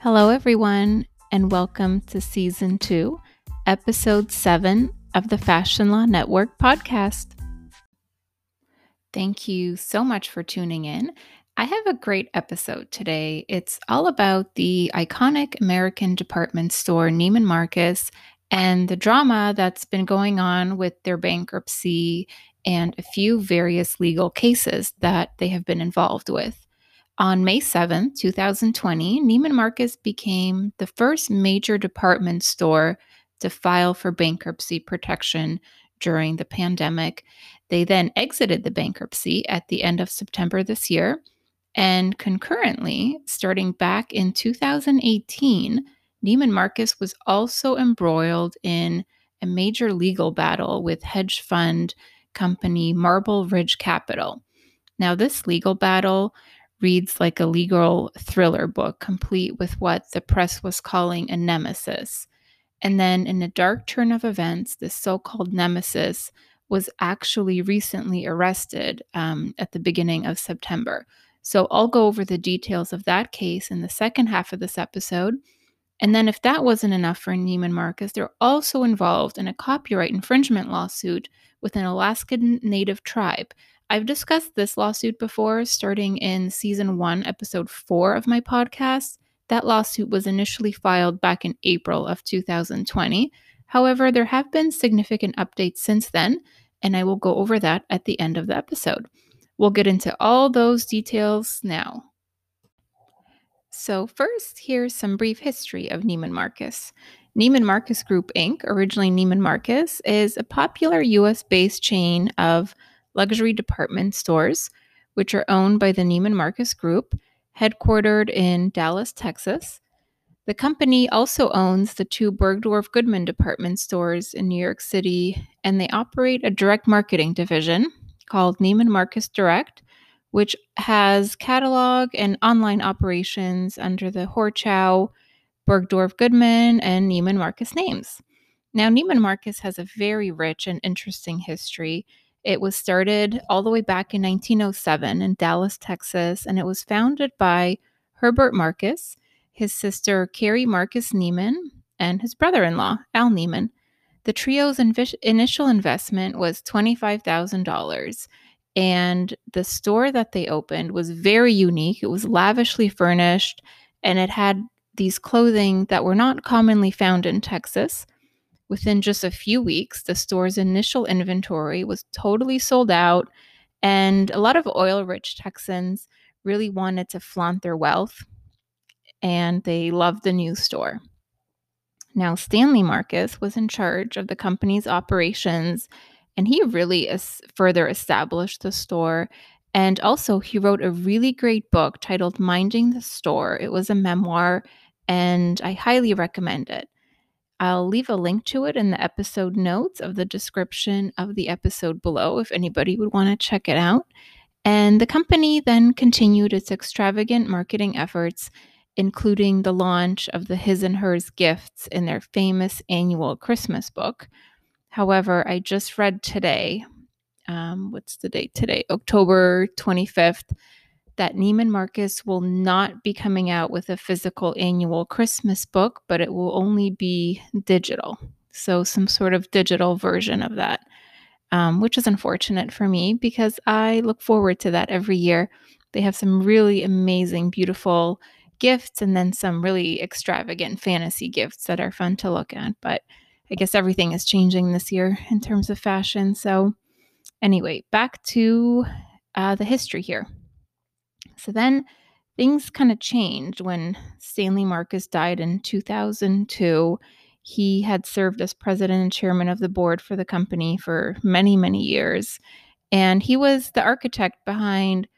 Hello, everyone, and welcome to season two, episode seven of the Fashion Law Network podcast. Thank you so much for tuning in. I have a great episode today. It's all about the iconic American department store Neiman Marcus and the drama that's been going on with their bankruptcy and a few various legal cases that they have been involved with. On May 7, 2020, Neiman Marcus became the first major department store to file for bankruptcy protection during the pandemic. They then exited the bankruptcy at the end of September this year. And concurrently, starting back in 2018, Neiman Marcus was also embroiled in a major legal battle with hedge fund company Marble Ridge Capital. Now, this legal battle reads like a legal thriller book, complete with what the press was calling a nemesis. And then, in a dark turn of events, this so called nemesis was actually recently arrested um, at the beginning of September. So, I'll go over the details of that case in the second half of this episode. And then, if that wasn't enough for Neiman Marcus, they're also involved in a copyright infringement lawsuit with an Alaskan Native tribe I've discussed this lawsuit before, starting in season one, episode four of my podcast. That lawsuit was initially filed back in April of 2020. However, there have been significant updates since then, and I will go over that at the end of the episode. We'll get into all those details now. So, first, here's some brief history of Neiman Marcus. Neiman Marcus Group Inc., originally Neiman Marcus, is a popular US based chain of luxury department stores, which are owned by the Neiman Marcus Group, headquartered in Dallas, Texas. The company also owns the two Bergdorf Goodman department stores in New York City, and they operate a direct marketing division called Neiman Marcus Direct, which has catalog and online operations under the Horchow, Bergdorf Goodman, and Neiman Marcus names. Now, Neiman Marcus has a very rich and interesting history it was started all the way back in 1907 in Dallas, Texas, and it was founded by Herbert Marcus, his sister Carrie Marcus Neiman, and his brother in law, Al Neiman. The trio's initial investment was $25,000, and the store that they opened was very unique. It was lavishly furnished, and it had these clothing that were not commonly found in Texas. Within just a few weeks, the store's initial inventory was totally sold out, and a lot of oil rich Texans really wanted to flaunt their wealth, and they loved the new store. Now, Stanley Marcus was in charge of the company's operations, and he really es- further established the store. And also, he wrote a really great book titled Minding the Store. It was a memoir, and I highly recommend it. I'll leave a link to it in the episode notes of the description of the episode below if anybody would want to check it out. And the company then continued its extravagant marketing efforts, including the launch of the His and Hers gifts in their famous annual Christmas book. However, I just read today, um, what's the date today? October 25th, that Neiman Marcus will not be coming out with a physical annual Christmas book, but it will only be digital. So, some sort of digital version of that, um, which is unfortunate for me because I look forward to that every year. They have some really amazing, beautiful gifts and then some really extravagant fantasy gifts that are fun to look at. But I guess everything is changing this year in terms of fashion. So, anyway, back to uh, the history here. So then things kind of changed when Stanley Marcus died in 2002. He had served as president and chairman of the board for the company for many, many years. And he was the architect behind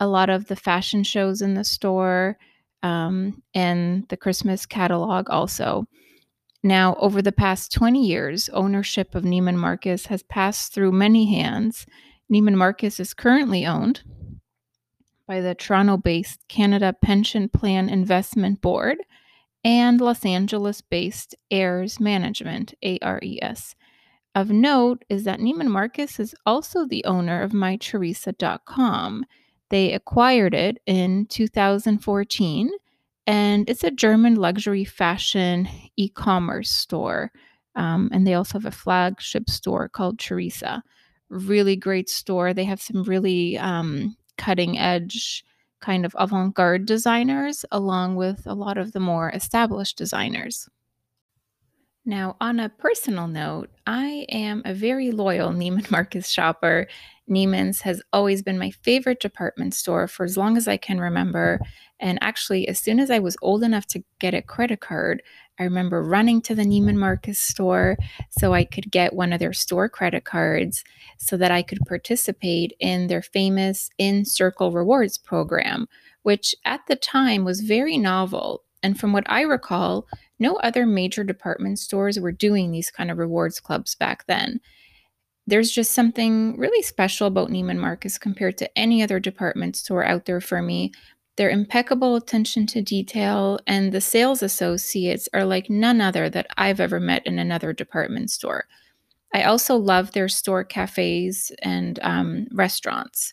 a lot of the fashion shows in the store um, and the Christmas catalog also. Now, over the past 20 years, ownership of Neiman Marcus has passed through many hands. Neiman Marcus is currently owned by the Toronto based Canada Pension Plan Investment Board and Los Angeles based ARES Management, ARES. Of note is that Neiman Marcus is also the owner of MyTheresa.com. They acquired it in 2014, and it's a German luxury fashion e commerce store. Um, and they also have a flagship store called Theresa. Really great store. They have some really um, cutting edge, kind of avant garde designers, along with a lot of the more established designers. Now, on a personal note, I am a very loyal Neiman Marcus shopper. Neiman's has always been my favorite department store for as long as I can remember. And actually, as soon as I was old enough to get a credit card, I remember running to the Neiman Marcus store so I could get one of their store credit cards so that I could participate in their famous InCircle Rewards program, which at the time was very novel. And from what I recall, no other major department stores were doing these kind of rewards clubs back then. There's just something really special about Neiman Marcus compared to any other department store out there for me. Their impeccable attention to detail and the sales associates are like none other that I've ever met in another department store. I also love their store cafes and um, restaurants.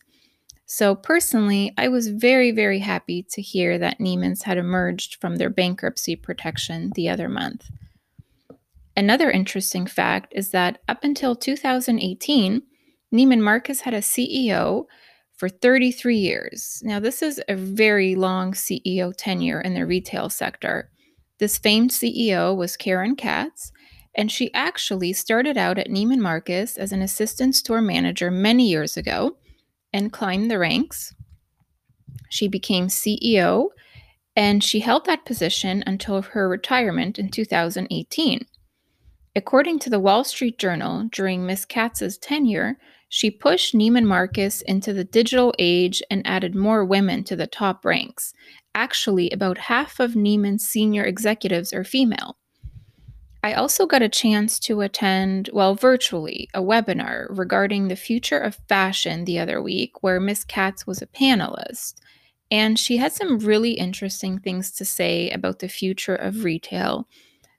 So, personally, I was very, very happy to hear that Neiman's had emerged from their bankruptcy protection the other month. Another interesting fact is that up until 2018, Neiman Marcus had a CEO for 33 years. Now, this is a very long CEO tenure in the retail sector. This famed CEO was Karen Katz, and she actually started out at Neiman Marcus as an assistant store manager many years ago and climbed the ranks. She became CEO and she held that position until her retirement in 2018. According to the Wall Street Journal, during Ms. Katz's tenure, she pushed Neiman Marcus into the digital age and added more women to the top ranks. Actually, about half of Neiman's senior executives are female. I also got a chance to attend, well, virtually, a webinar regarding the future of fashion the other week where Miss Katz was a panelist. And she had some really interesting things to say about the future of retail,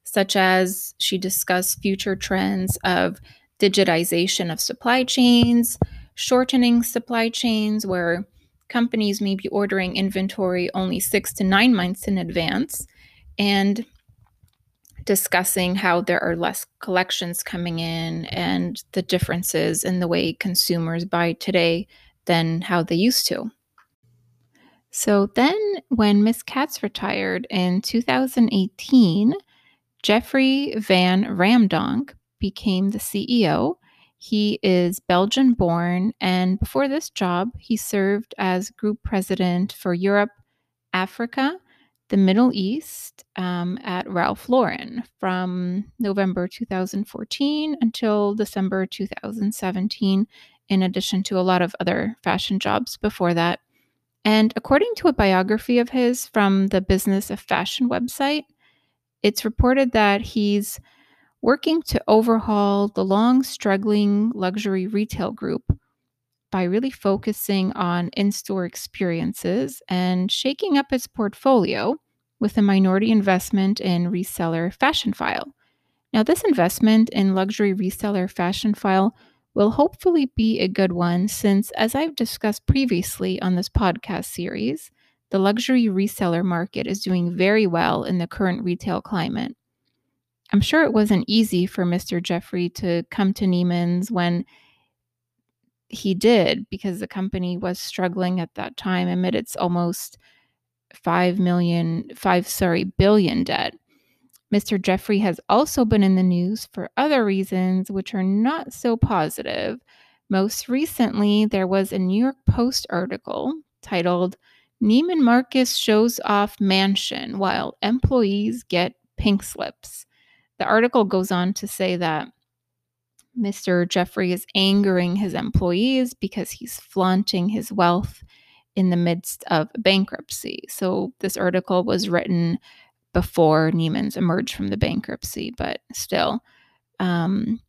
such as she discussed future trends of digitization of supply chains, shortening supply chains, where companies may be ordering inventory only six to nine months in advance, and discussing how there are less collections coming in and the differences in the way consumers buy today than how they used to. So then, when Miss Katz retired in 2018, Jeffrey Van Raemdonck became the CEO. He is Belgian born, and before this job, he served as group president for Europe, Africa, the Middle East um, at Ralph Lauren from November 2014 until December 2017, in addition to a lot of other fashion jobs before that. And according to a biography of his from the Business of Fashion website, it's reported that he's working to overhaul the long struggling luxury retail group by really focusing on in store experiences and shaking up its portfolio with a minority investment in reseller Fashionphile. Now, this investment in luxury reseller Fashionphile will hopefully be a good one since, as I've discussed previously on this podcast series, the luxury reseller market is doing very well in the current retail climate. I'm sure it wasn't easy for Mr. Jeffrey to come to Neiman's when he did because the company was struggling at that time amid its almost 5 million 5 sorry billion debt. Mr. Jeffrey has also been in the news for other reasons which are not so positive. Most recently, there was a New York Post article titled Neiman Marcus shows off mansion while employees get pink slips. The article goes on to say that Mr. Jeffrey is angering his employees because he's flaunting his wealth in the midst of bankruptcy. So this article was written before Neiman's emerged from the bankruptcy, but still, um,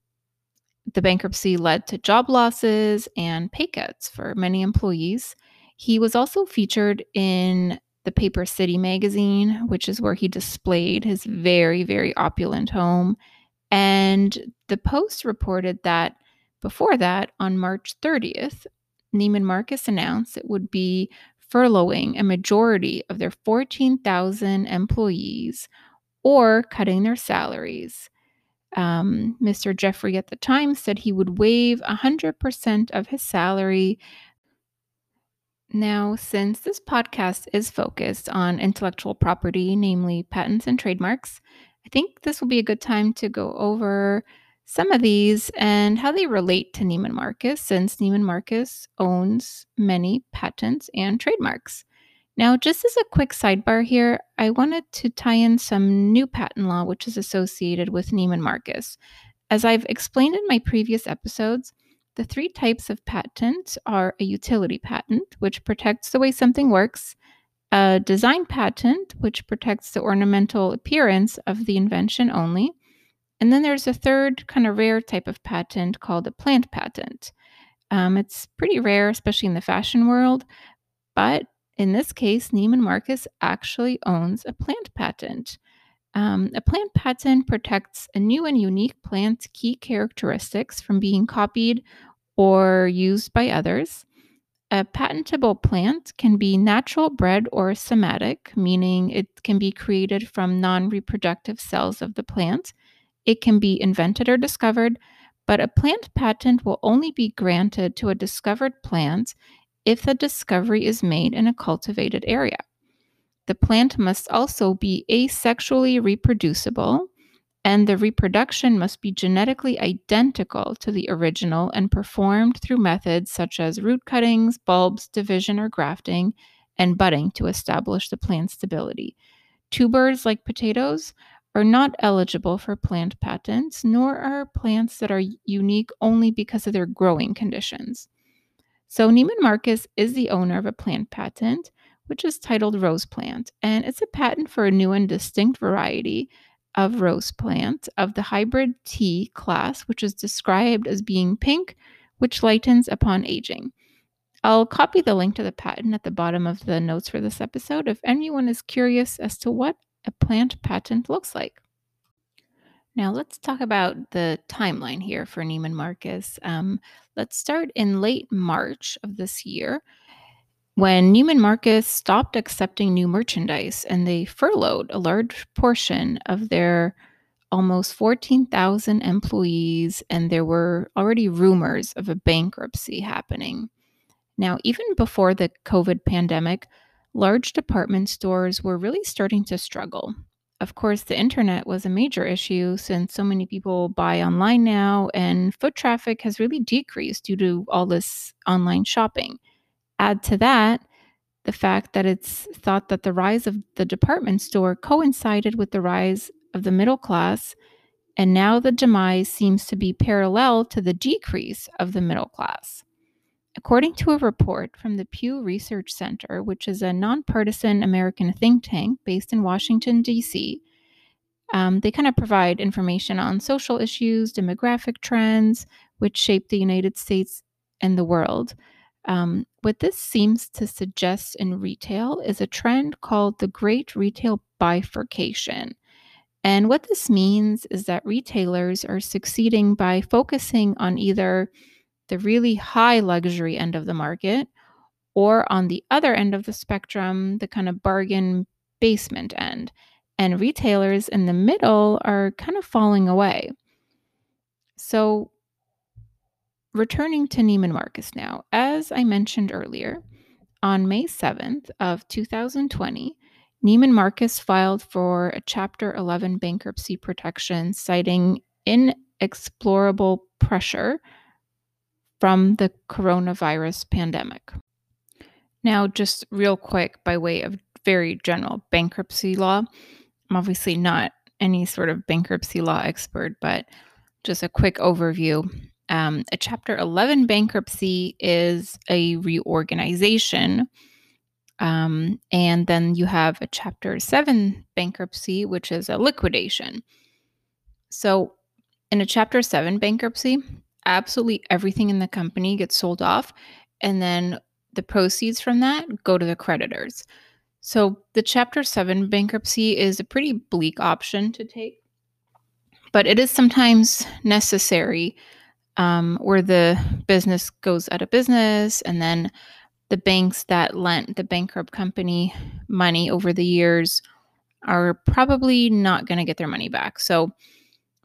the bankruptcy led to job losses and pay cuts for many employees. He was also featured in the Paper City magazine, which is where he displayed his very, very opulent home and the Post reported that before that, on March 30th, Neiman Marcus announced it would be furloughing a majority of their 14,000 employees or cutting their salaries. Um, Mr. Jeffrey at the time said he would waive 100% of his salary. Now, since this podcast is focused on intellectual property, namely patents and trademarks, I think this will be a good time to go over some of these and how they relate to Neiman Marcus, since Neiman Marcus owns many patents and trademarks. Now, just as a quick sidebar here, I wanted to tie in some new patent law which is associated with Neiman Marcus. As I've explained in my previous episodes, the three types of patent are a utility patent, which protects the way something works, a design patent, which protects the ornamental appearance of the invention only, and then there's a third kind of rare type of patent called a plant patent. Um, it's pretty rare, especially in the fashion world, but in this case, Neiman Marcus actually owns a plant patent. Um, a plant patent protects a new and unique plant's key characteristics from being copied or used by others. A patentable plant can be natural bred or somatic, meaning it can be created from non reproductive cells of the plant. It can be invented or discovered, but a plant patent will only be granted to a discovered plant if the discovery is made in a cultivated area. The plant must also be asexually reproducible, and the reproduction must be genetically identical to the original and performed through methods such as root cuttings, bulbs, division or grafting, and budding to establish the plant stability. Tubers like potatoes are not eligible for plant patents, nor are plants that are unique only because of their growing conditions. So Neiman Marcus is the owner of a plant patent, which is titled Rose Plant, and it's a patent for a new and distinct variety of rose plant of the hybrid tea class, which is described as being pink, which lightens upon aging. I'll copy the link to the patent at the bottom of the notes for this episode if anyone is curious as to what a plant patent looks like. Now, let's talk about the timeline here for Neiman Marcus. Um, let's start in late March of this year when Neiman Marcus stopped accepting new merchandise and they furloughed a large portion of their almost 14,000 employees, and there were already rumors of a bankruptcy happening. Now, even before the COVID pandemic, large department stores were really starting to struggle of course, the internet was a major issue since so many people buy online now, and foot traffic has really decreased due to all this online shopping. Add to that the fact that it's thought that the rise of the department store coincided with the rise of the middle class, and now the demise seems to be parallel to the decrease of the middle class. According to a report from the Pew Research Center, which is a nonpartisan American think tank based in Washington, D.C., um, they kind of provide information on social issues, demographic trends, which shape the United States and the world. Um, what this seems to suggest in retail is a trend called the Great Retail Bifurcation. And what this means is that retailers are succeeding by focusing on either the really high luxury end of the market, or on the other end of the spectrum, the kind of bargain basement end. And retailers in the middle are kind of falling away. So, returning to Neiman Marcus now, as I mentioned earlier, on May 7th of 2020, Neiman Marcus filed for a Chapter 11 bankruptcy protection citing inexplorable pressure from the coronavirus pandemic. Now, just real quick, by way of very general bankruptcy law, I'm obviously not any sort of bankruptcy law expert, but just a quick overview. Um, a Chapter 11 bankruptcy is a reorganization. Um, and then you have a Chapter 7 bankruptcy, which is a liquidation. So, in a Chapter 7 bankruptcy, absolutely everything in the company gets sold off and then the proceeds from that go to the creditors. So the chapter 7 bankruptcy is a pretty bleak option to take, but it is sometimes necessary um, where the business goes out of business and then the banks that lent the bankrupt company money over the years are probably not going to get their money back. So,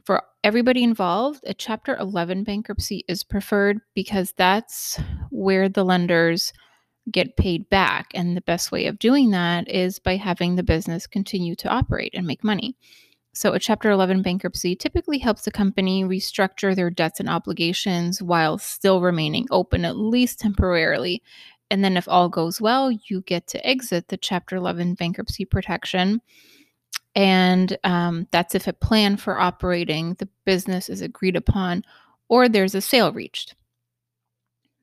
for everybody involved, a Chapter 11 bankruptcy is preferred because that's where the lenders get paid back. And the best way of doing that is by having the business continue to operate and make money. So, a Chapter 11 bankruptcy typically helps the company restructure their debts and obligations while still remaining open, at least temporarily. And then, if all goes well, you get to exit the Chapter 11 bankruptcy protection and um, that's if a plan for operating the business is agreed upon or there's a sale reached.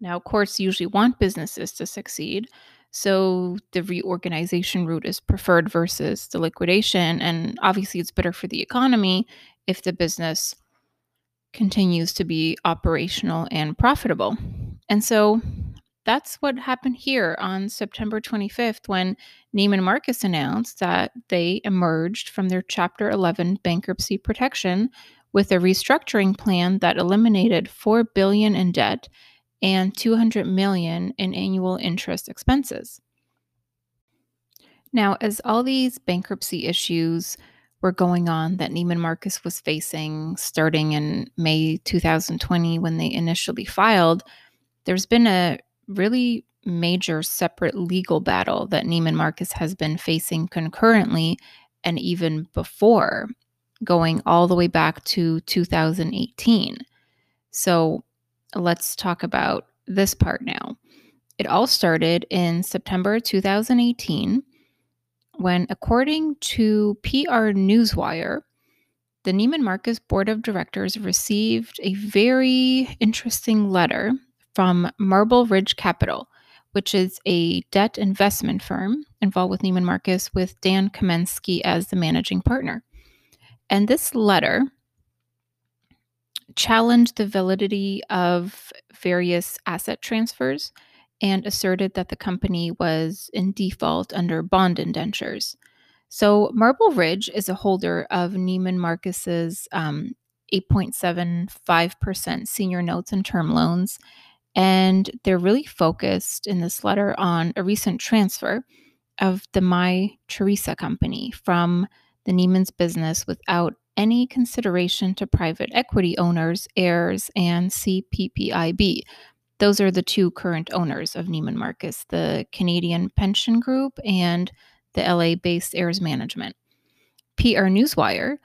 Now, courts usually want businesses to succeed, so the reorganization route is preferred versus the liquidation. And obviously, it's better for the economy if the business continues to be operational and profitable. And so that's what happened here on September 25th when Neiman Marcus announced that they emerged from their Chapter 11 bankruptcy protection with a restructuring plan that eliminated 4 billion in debt and 200 million in annual interest expenses. Now, as all these bankruptcy issues were going on that Neiman Marcus was facing starting in May 2020 when they initially filed, there's been a really major separate legal battle that Neiman Marcus has been facing concurrently and even before, going all the way back to 2018. So let's talk about this part now. It all started in September 2018 when, according to PR Newswire, the Neiman Marcus Board of Directors received a very interesting letter from Marble Ridge Capital, which is a debt investment firm involved with Neiman Marcus with Dan Kamensky as the managing partner. And this letter challenged the validity of various asset transfers and asserted that the company was in default under bond indentures. So, Marble Ridge is a holder of Neiman Marcus's um, 8.75% senior notes and term loans and they're really focused in this letter on a recent transfer of the Mytheresa company from the Neiman's business without any consideration to private equity owners, Ares, and CPPIB. Those are the two current owners of Neiman Marcus, the Canadian Pension Group and the LA based Ares management. PR Newswire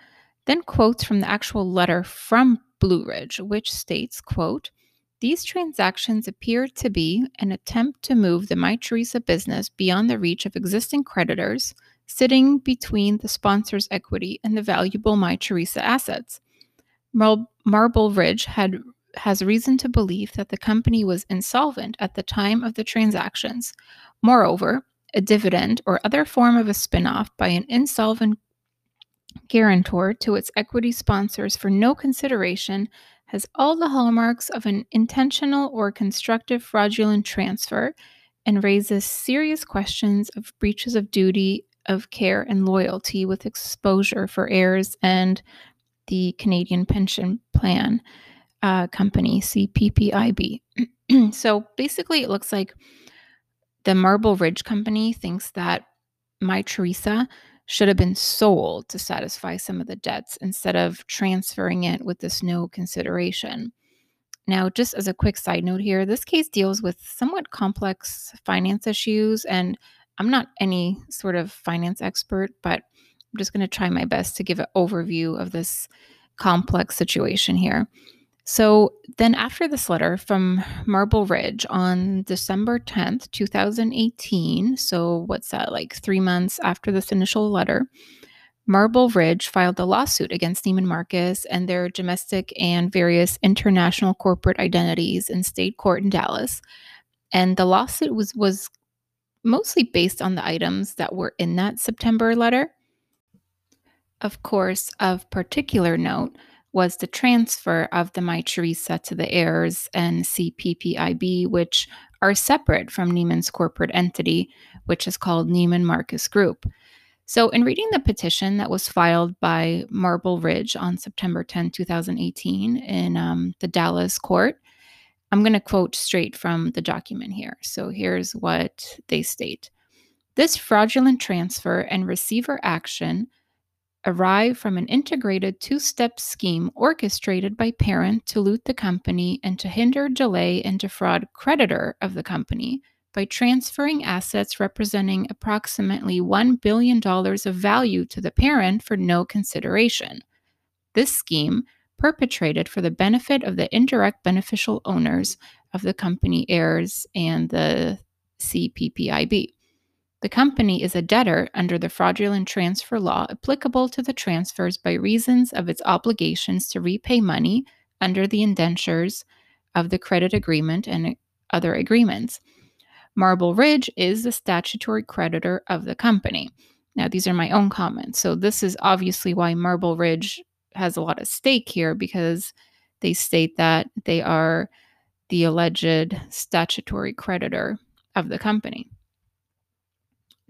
then quotes from the actual letter from Blue Ridge, which states, quote, these transactions appear to be an attempt to move the Mytheresa business beyond the reach of existing creditors, sitting between the sponsor's equity and the valuable Mytheresa assets. Mar- Marble Ridge had has reason to believe that the company was insolvent at the time of the transactions. Moreover, a dividend or other form of a spin-off by an insolvent guarantor to its equity sponsors for no consideration has all the hallmarks of an intentional or constructive fraudulent transfer and raises serious questions of breaches of duty of care and loyalty with exposure for Ares and the Canadian Pension Plan uh, Company, CPPIB. so basically, it looks like the Marble Ridge Company thinks that Mytheresa should have been sold to satisfy some of the debts instead of transferring it with this no consideration. Now, just as a quick side note here, this case deals with somewhat complex finance issues, and I'm not any sort of finance expert, but I'm just going to try my best to give an overview of this complex situation here. So then, after this letter from Marble Ridge on December 10th, 2018, so what's that, like three months after this initial letter, Marble Ridge filed a lawsuit against Neiman Marcus and their domestic and various international corporate identities in state court in Dallas. And the lawsuit was, was mostly based on the items that were in that September letter. Of course, of particular note, was the transfer of the Mytheresa to the Ares and CPPIB, which are separate from Neiman's corporate entity, which is called Neiman Marcus Group. So, in reading the petition that was filed by Marble Ridge on September 10, 2018, in um, the Dallas court, I'm going to quote straight from the document here. So here's what they state This fraudulent transfer and receiver action arrive from an integrated two step scheme orchestrated by parent to loot the company and to hinder, delay, and defraud creditor of the company by transferring assets representing approximately $1 billion of value to the parent for no consideration. This scheme perpetrated for the benefit of the indirect beneficial owners of the company Ares and the CPPIB. The company is a debtor under the fraudulent transfer law applicable to the transfers by reasons of its obligations to repay money under the indentures of the credit agreement and other agreements. Marble Ridge is the statutory creditor of the company. Now, these are my own comments. So, this is obviously why Marble Ridge has a lot of stake here because they state that they are the alleged statutory creditor of the company.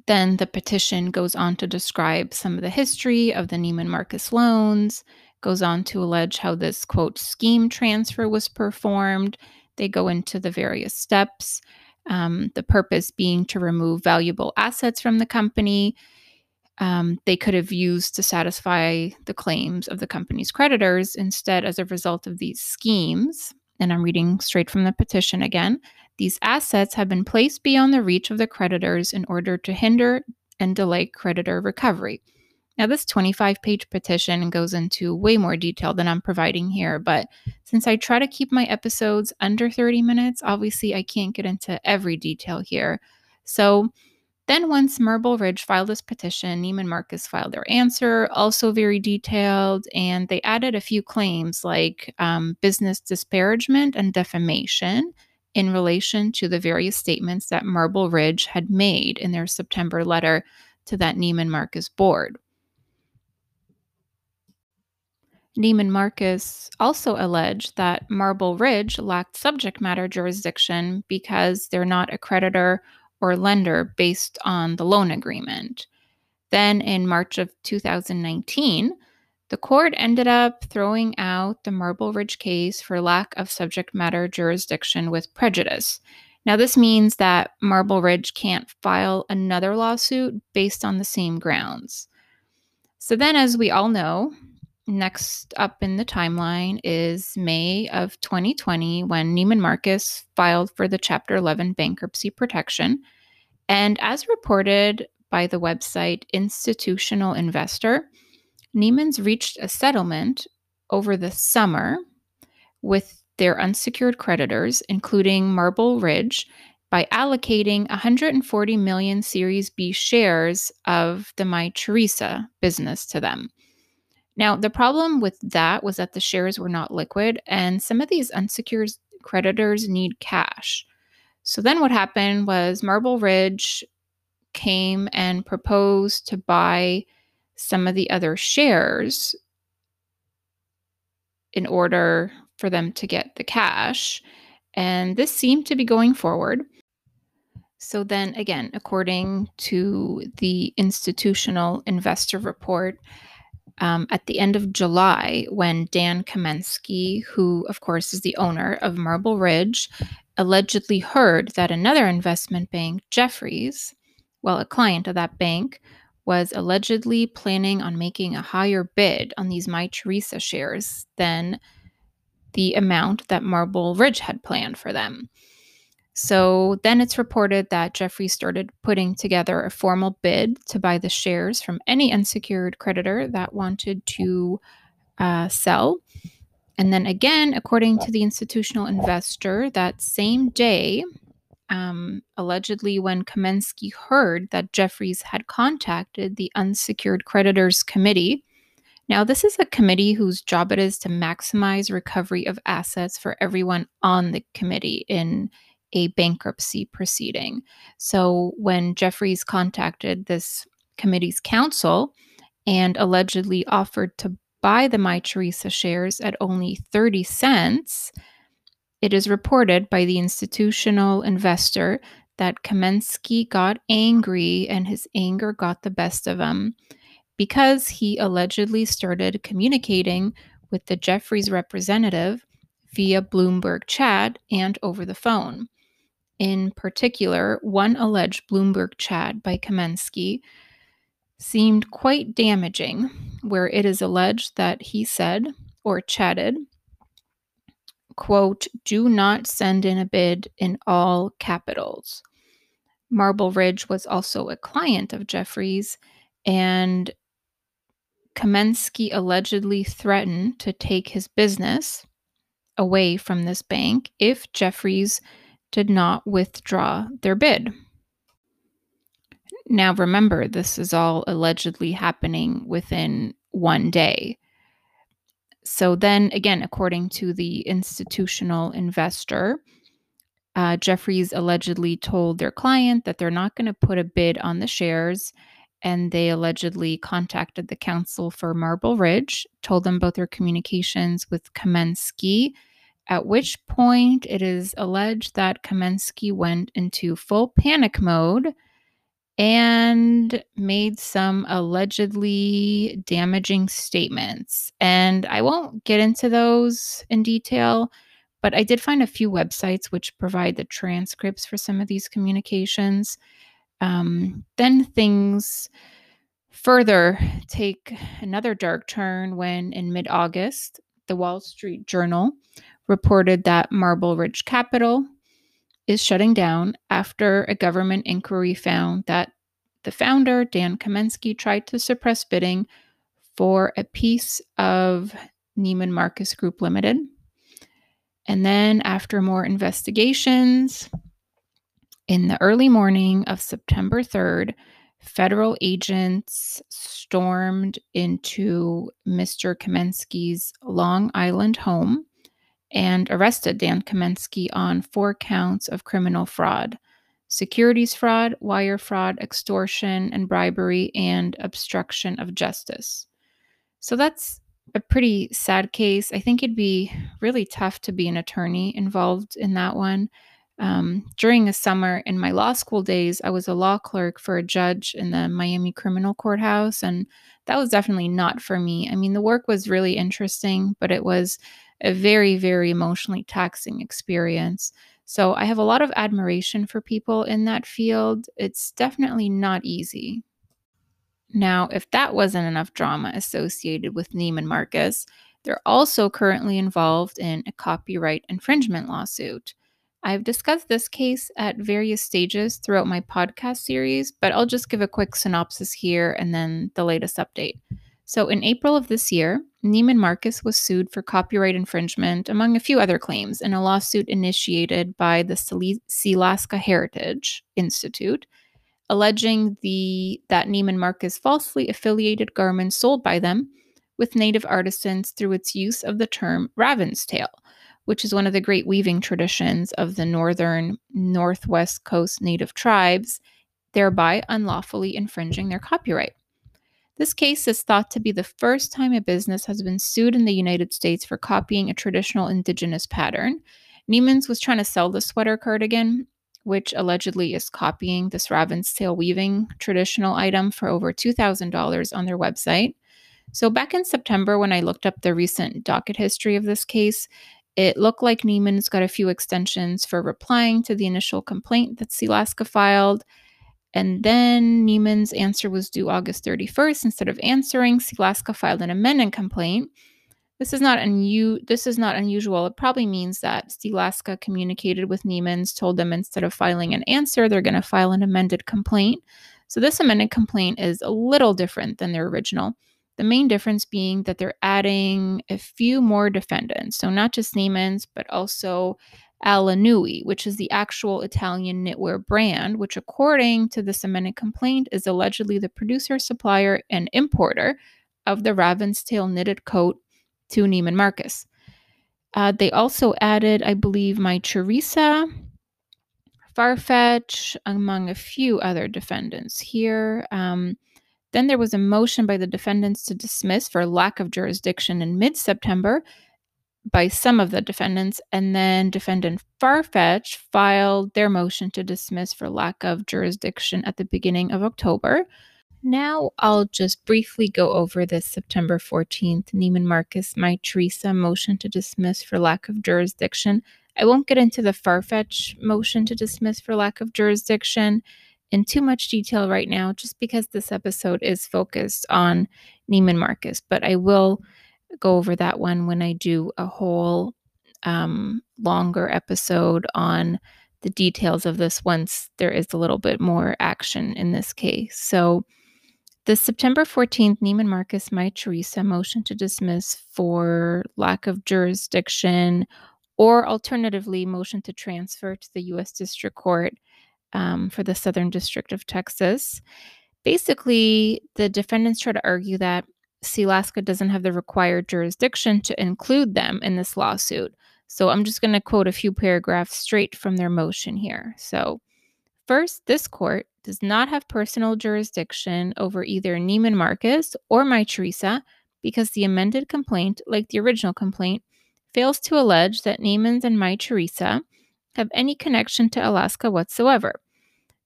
Then the petition goes on to describe some of the history of the Neiman Marcus loans, goes on to allege how this quote scheme transfer was performed. They go into the various steps, um, the purpose being to remove valuable assets from the company, um, they could have used to satisfy the claims of the company's creditors. Instead, as a result of these schemes, and I'm reading straight from the petition again, these assets have been placed beyond the reach of the creditors in order to hinder and delay creditor recovery. Now, this 25 page petition goes into way more detail than I'm providing here, but since I try to keep my episodes under 30 minutes, obviously I can't get into every detail here. So, then, once Marble Ridge filed this petition, Neiman Marcus filed their answer, also very detailed, and they added a few claims like um, business disparagement and defamation in relation to the various statements that Marble Ridge had made in their September letter to that Neiman Marcus board. Neiman Marcus also alleged that Marble Ridge lacked subject matter jurisdiction because they're not a creditor or lender based on the loan agreement. Then in March of 2019, the court ended up throwing out the Marble Ridge case for lack of subject matter jurisdiction with prejudice. Now, this means that Marble Ridge can't file another lawsuit based on the same grounds. So, then, as we all know, next up in the timeline is May of 2020 when Neiman Marcus filed for the Chapter 11 bankruptcy protection. And as reported by the website Institutional Investor, Neiman's reached a settlement over the summer with their unsecured creditors, including Marble Ridge, by allocating 140 million Series B shares of the Mytheresa business to them. Now, the problem with that was that the shares were not liquid, and some of these unsecured creditors need cash. So then what happened was Marble Ridge came and proposed to buy some of the other shares in order for them to get the cash. And this seemed to be going forward. So then, again, according to the institutional investor report, um, at the end of July when Dan Kamensky, who of course is the owner of Marble Ridge, allegedly heard that another investment bank, Jefferies, well, a client of that bank, was allegedly planning on making a higher bid on these Mytheresa shares than the amount that Marble Ridge had planned for them. So then it's reported that Jefferies started putting together a formal bid to buy the shares from any unsecured creditor that wanted to uh, sell. And then again, according to the institutional investor, that same day, um, allegedly when Kamensky heard that Jefferies had contacted the unsecured creditors committee. Now, this is a committee whose job it is to maximize recovery of assets for everyone on the committee in a bankruptcy proceeding. So when Jefferies contacted this committee's counsel and allegedly offered to buy the Mytheresa shares at only 30 cents, it is reported by the institutional investor that Kamensky got angry and his anger got the best of him because he allegedly started communicating with the Jefferies representative via Bloomberg chat and over the phone. In particular, one alleged Bloomberg chat by Kamensky seemed quite damaging, where it is alleged that he said or chatted, quote, do not send in a bid in all capitals. Marble Ridge was also a client of Jefferies, and Kamensky allegedly threatened to take his business away from this bank if Jefferies did not withdraw their bid. Now, remember, this is all allegedly happening within one day. So, then again, according to the institutional investor, uh, Jefferies allegedly told their client that they're not going to put a bid on the shares. And they allegedly contacted the counsel for Marble Ridge, told them about their communications with Kamensky, at which point it is alleged that Kamensky went into full panic mode and made some allegedly damaging statements. And I won't get into those in detail, but I did find a few websites which provide the transcripts for some of these communications. Um, then things further take another dark turn when, in mid August, the Wall Street Journal reported that Marble Ridge Capital is shutting down after a government inquiry found that the founder, Dan Kamensky, tried to suppress bidding for a piece of Neiman Marcus Group Limited. And then, after more investigations, in the early morning of September 3rd, federal agents stormed into Mr. Kamensky's Long Island home and arrested Dan Kamensky on four counts of criminal fraud securities fraud, wire fraud, extortion and bribery, and obstruction of justice. So that's a pretty sad case. I think it'd be really tough to be an attorney involved in that one. Um, during a summer in my law school days, I was a law clerk for a judge in the Miami Criminal Courthouse, and that was definitely not for me. I mean, the work was really interesting, but it was a very, very emotionally taxing experience. So I have a lot of admiration for people in that field. It's definitely not easy. Now, if that wasn't enough drama associated with Neiman Marcus, they're also currently involved in a copyright infringement lawsuit. I've discussed this case at various stages throughout my podcast series, but I'll just give a quick synopsis here and then the latest update. So, in April of this year, Neiman Marcus was sued for copyright infringement, among a few other claims, in a lawsuit initiated by the Sealaska Heritage Institute, alleging the that Neiman Marcus falsely affiliated garments sold by them with native artisans through its use of the term raven's tail, which is one of the great weaving traditions of the northern northwest coast native tribes, thereby unlawfully infringing their copyright. This case is thought to be the first time a business has been sued in the United States for copying a traditional indigenous pattern. Neiman's was trying to sell the sweater cardigan, which allegedly is copying this raven's tail weaving traditional item for over $2,000 on their website. So, back in September, when I looked up the recent docket history of this case, it looked like Neiman's got a few extensions for replying to the initial complaint that Sealaska filed. And then Neiman's answer was due August 31st. Instead of answering, Sealaska filed an amendment complaint. This is not unu- this is not unusual. It probably means that Sealaska communicated with Neiman's, told them instead of filing an answer, they're going to file an amended complaint. So this amended complaint is a little different than their original. The main difference being that they're adding a few more defendants. So not just Neiman's, but also Alanui, which is the actual Italian knitwear brand, which, according to the amended complaint, is allegedly the producer, supplier, and importer of the Raven's Tail knitted coat to Neiman Marcus. Uh, they also added, I believe, my Mytheresa, Farfetch, among a few other defendants here. Um, then there was a motion by the defendants to dismiss for lack of jurisdiction in mid September, by some of the defendants, and then defendant Farfetch filed their motion to dismiss for lack of jurisdiction at the beginning of October. Now I'll just briefly go over this September 14th Neiman Marcus Mytheresa motion to dismiss for lack of jurisdiction. I won't get into the Farfetch motion to dismiss for lack of jurisdiction in too much detail right now, just because this episode is focused on Neiman Marcus, but I will go over that one when I do a whole um, longer episode on the details of this once there is a little bit more action in this case. So, the September 14th Neiman Marcus Mytheresa motion to dismiss for lack of jurisdiction or alternatively motion to transfer to the U.S. District Court um, for the Southern District of Texas. Basically, the defendants try to argue that Sealaska doesn't have the required jurisdiction to include them in this lawsuit. So I'm just going to quote a few paragraphs straight from their motion here. So, first, this court does not have personal jurisdiction over either Neiman Marcus or Mytheresa because the amended complaint, like the original complaint, fails to allege that Neiman's and Mytheresa have any connection to Alaska whatsoever.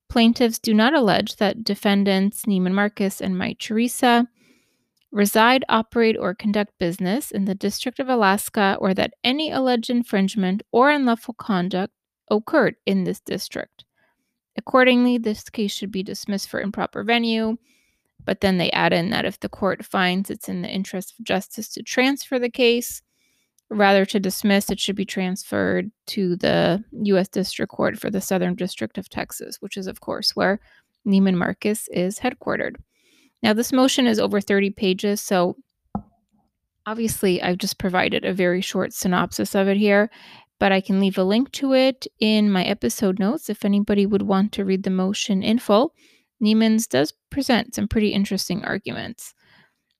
Plaintiffs do not allege that defendants Neiman Marcus and Mytheresa reside, operate, or conduct business in the District of Alaska or that any alleged infringement or unlawful conduct occurred in this district. Accordingly, this case should be dismissed for improper venue, but then they add in that if the court finds it's in the interest of justice to transfer the case, rather to dismiss, it should be transferred to the U.S. District Court for the Southern District of Texas, which is, of course, where Neiman Marcus is headquartered. Now, this motion is over 30 pages, so obviously I've just provided a very short synopsis of it here, but I can leave a link to it in my episode notes if anybody would want to read the motion in full. Neiman's does present some pretty interesting arguments.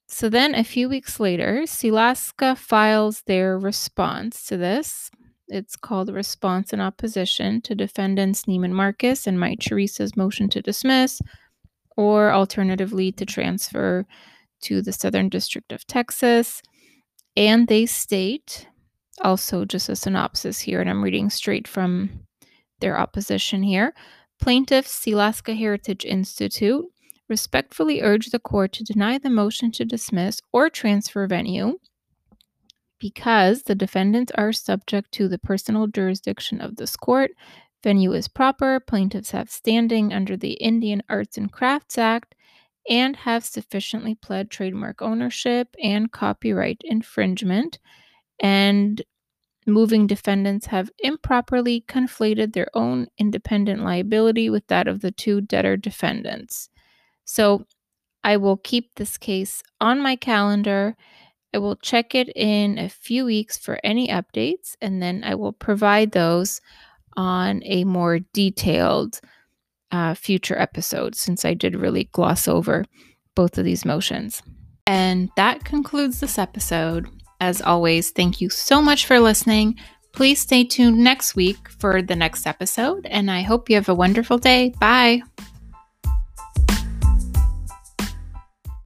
So then a few weeks later, Sealaska files their response to this. It's called response in opposition to defendants Neiman Marcus and Mytheresa's motion to dismiss, or alternatively to transfer to the Southern District of Texas. And they state, also just a synopsis here, and I'm reading straight from their opposition here. Plaintiffs, Sealaska Heritage Institute, respectfully urge the court to deny the motion to dismiss or transfer venue because the defendants are subject to the personal jurisdiction of this court Venue is proper, plaintiffs have standing under the Indian Arts and Crafts Act, and have sufficiently pled trademark ownership and copyright infringement. And moving defendants have improperly conflated their own independent liability with that of the two debtor defendants. So I will keep this case on my calendar. I will check it in a few weeks for any updates, and then I will provide those on a more detailed uh, future episode since I did really gloss over both of these motions. And that concludes this episode. As always, thank you so much for listening. Please stay tuned next week for the next episode, and I hope you have a wonderful day. Bye.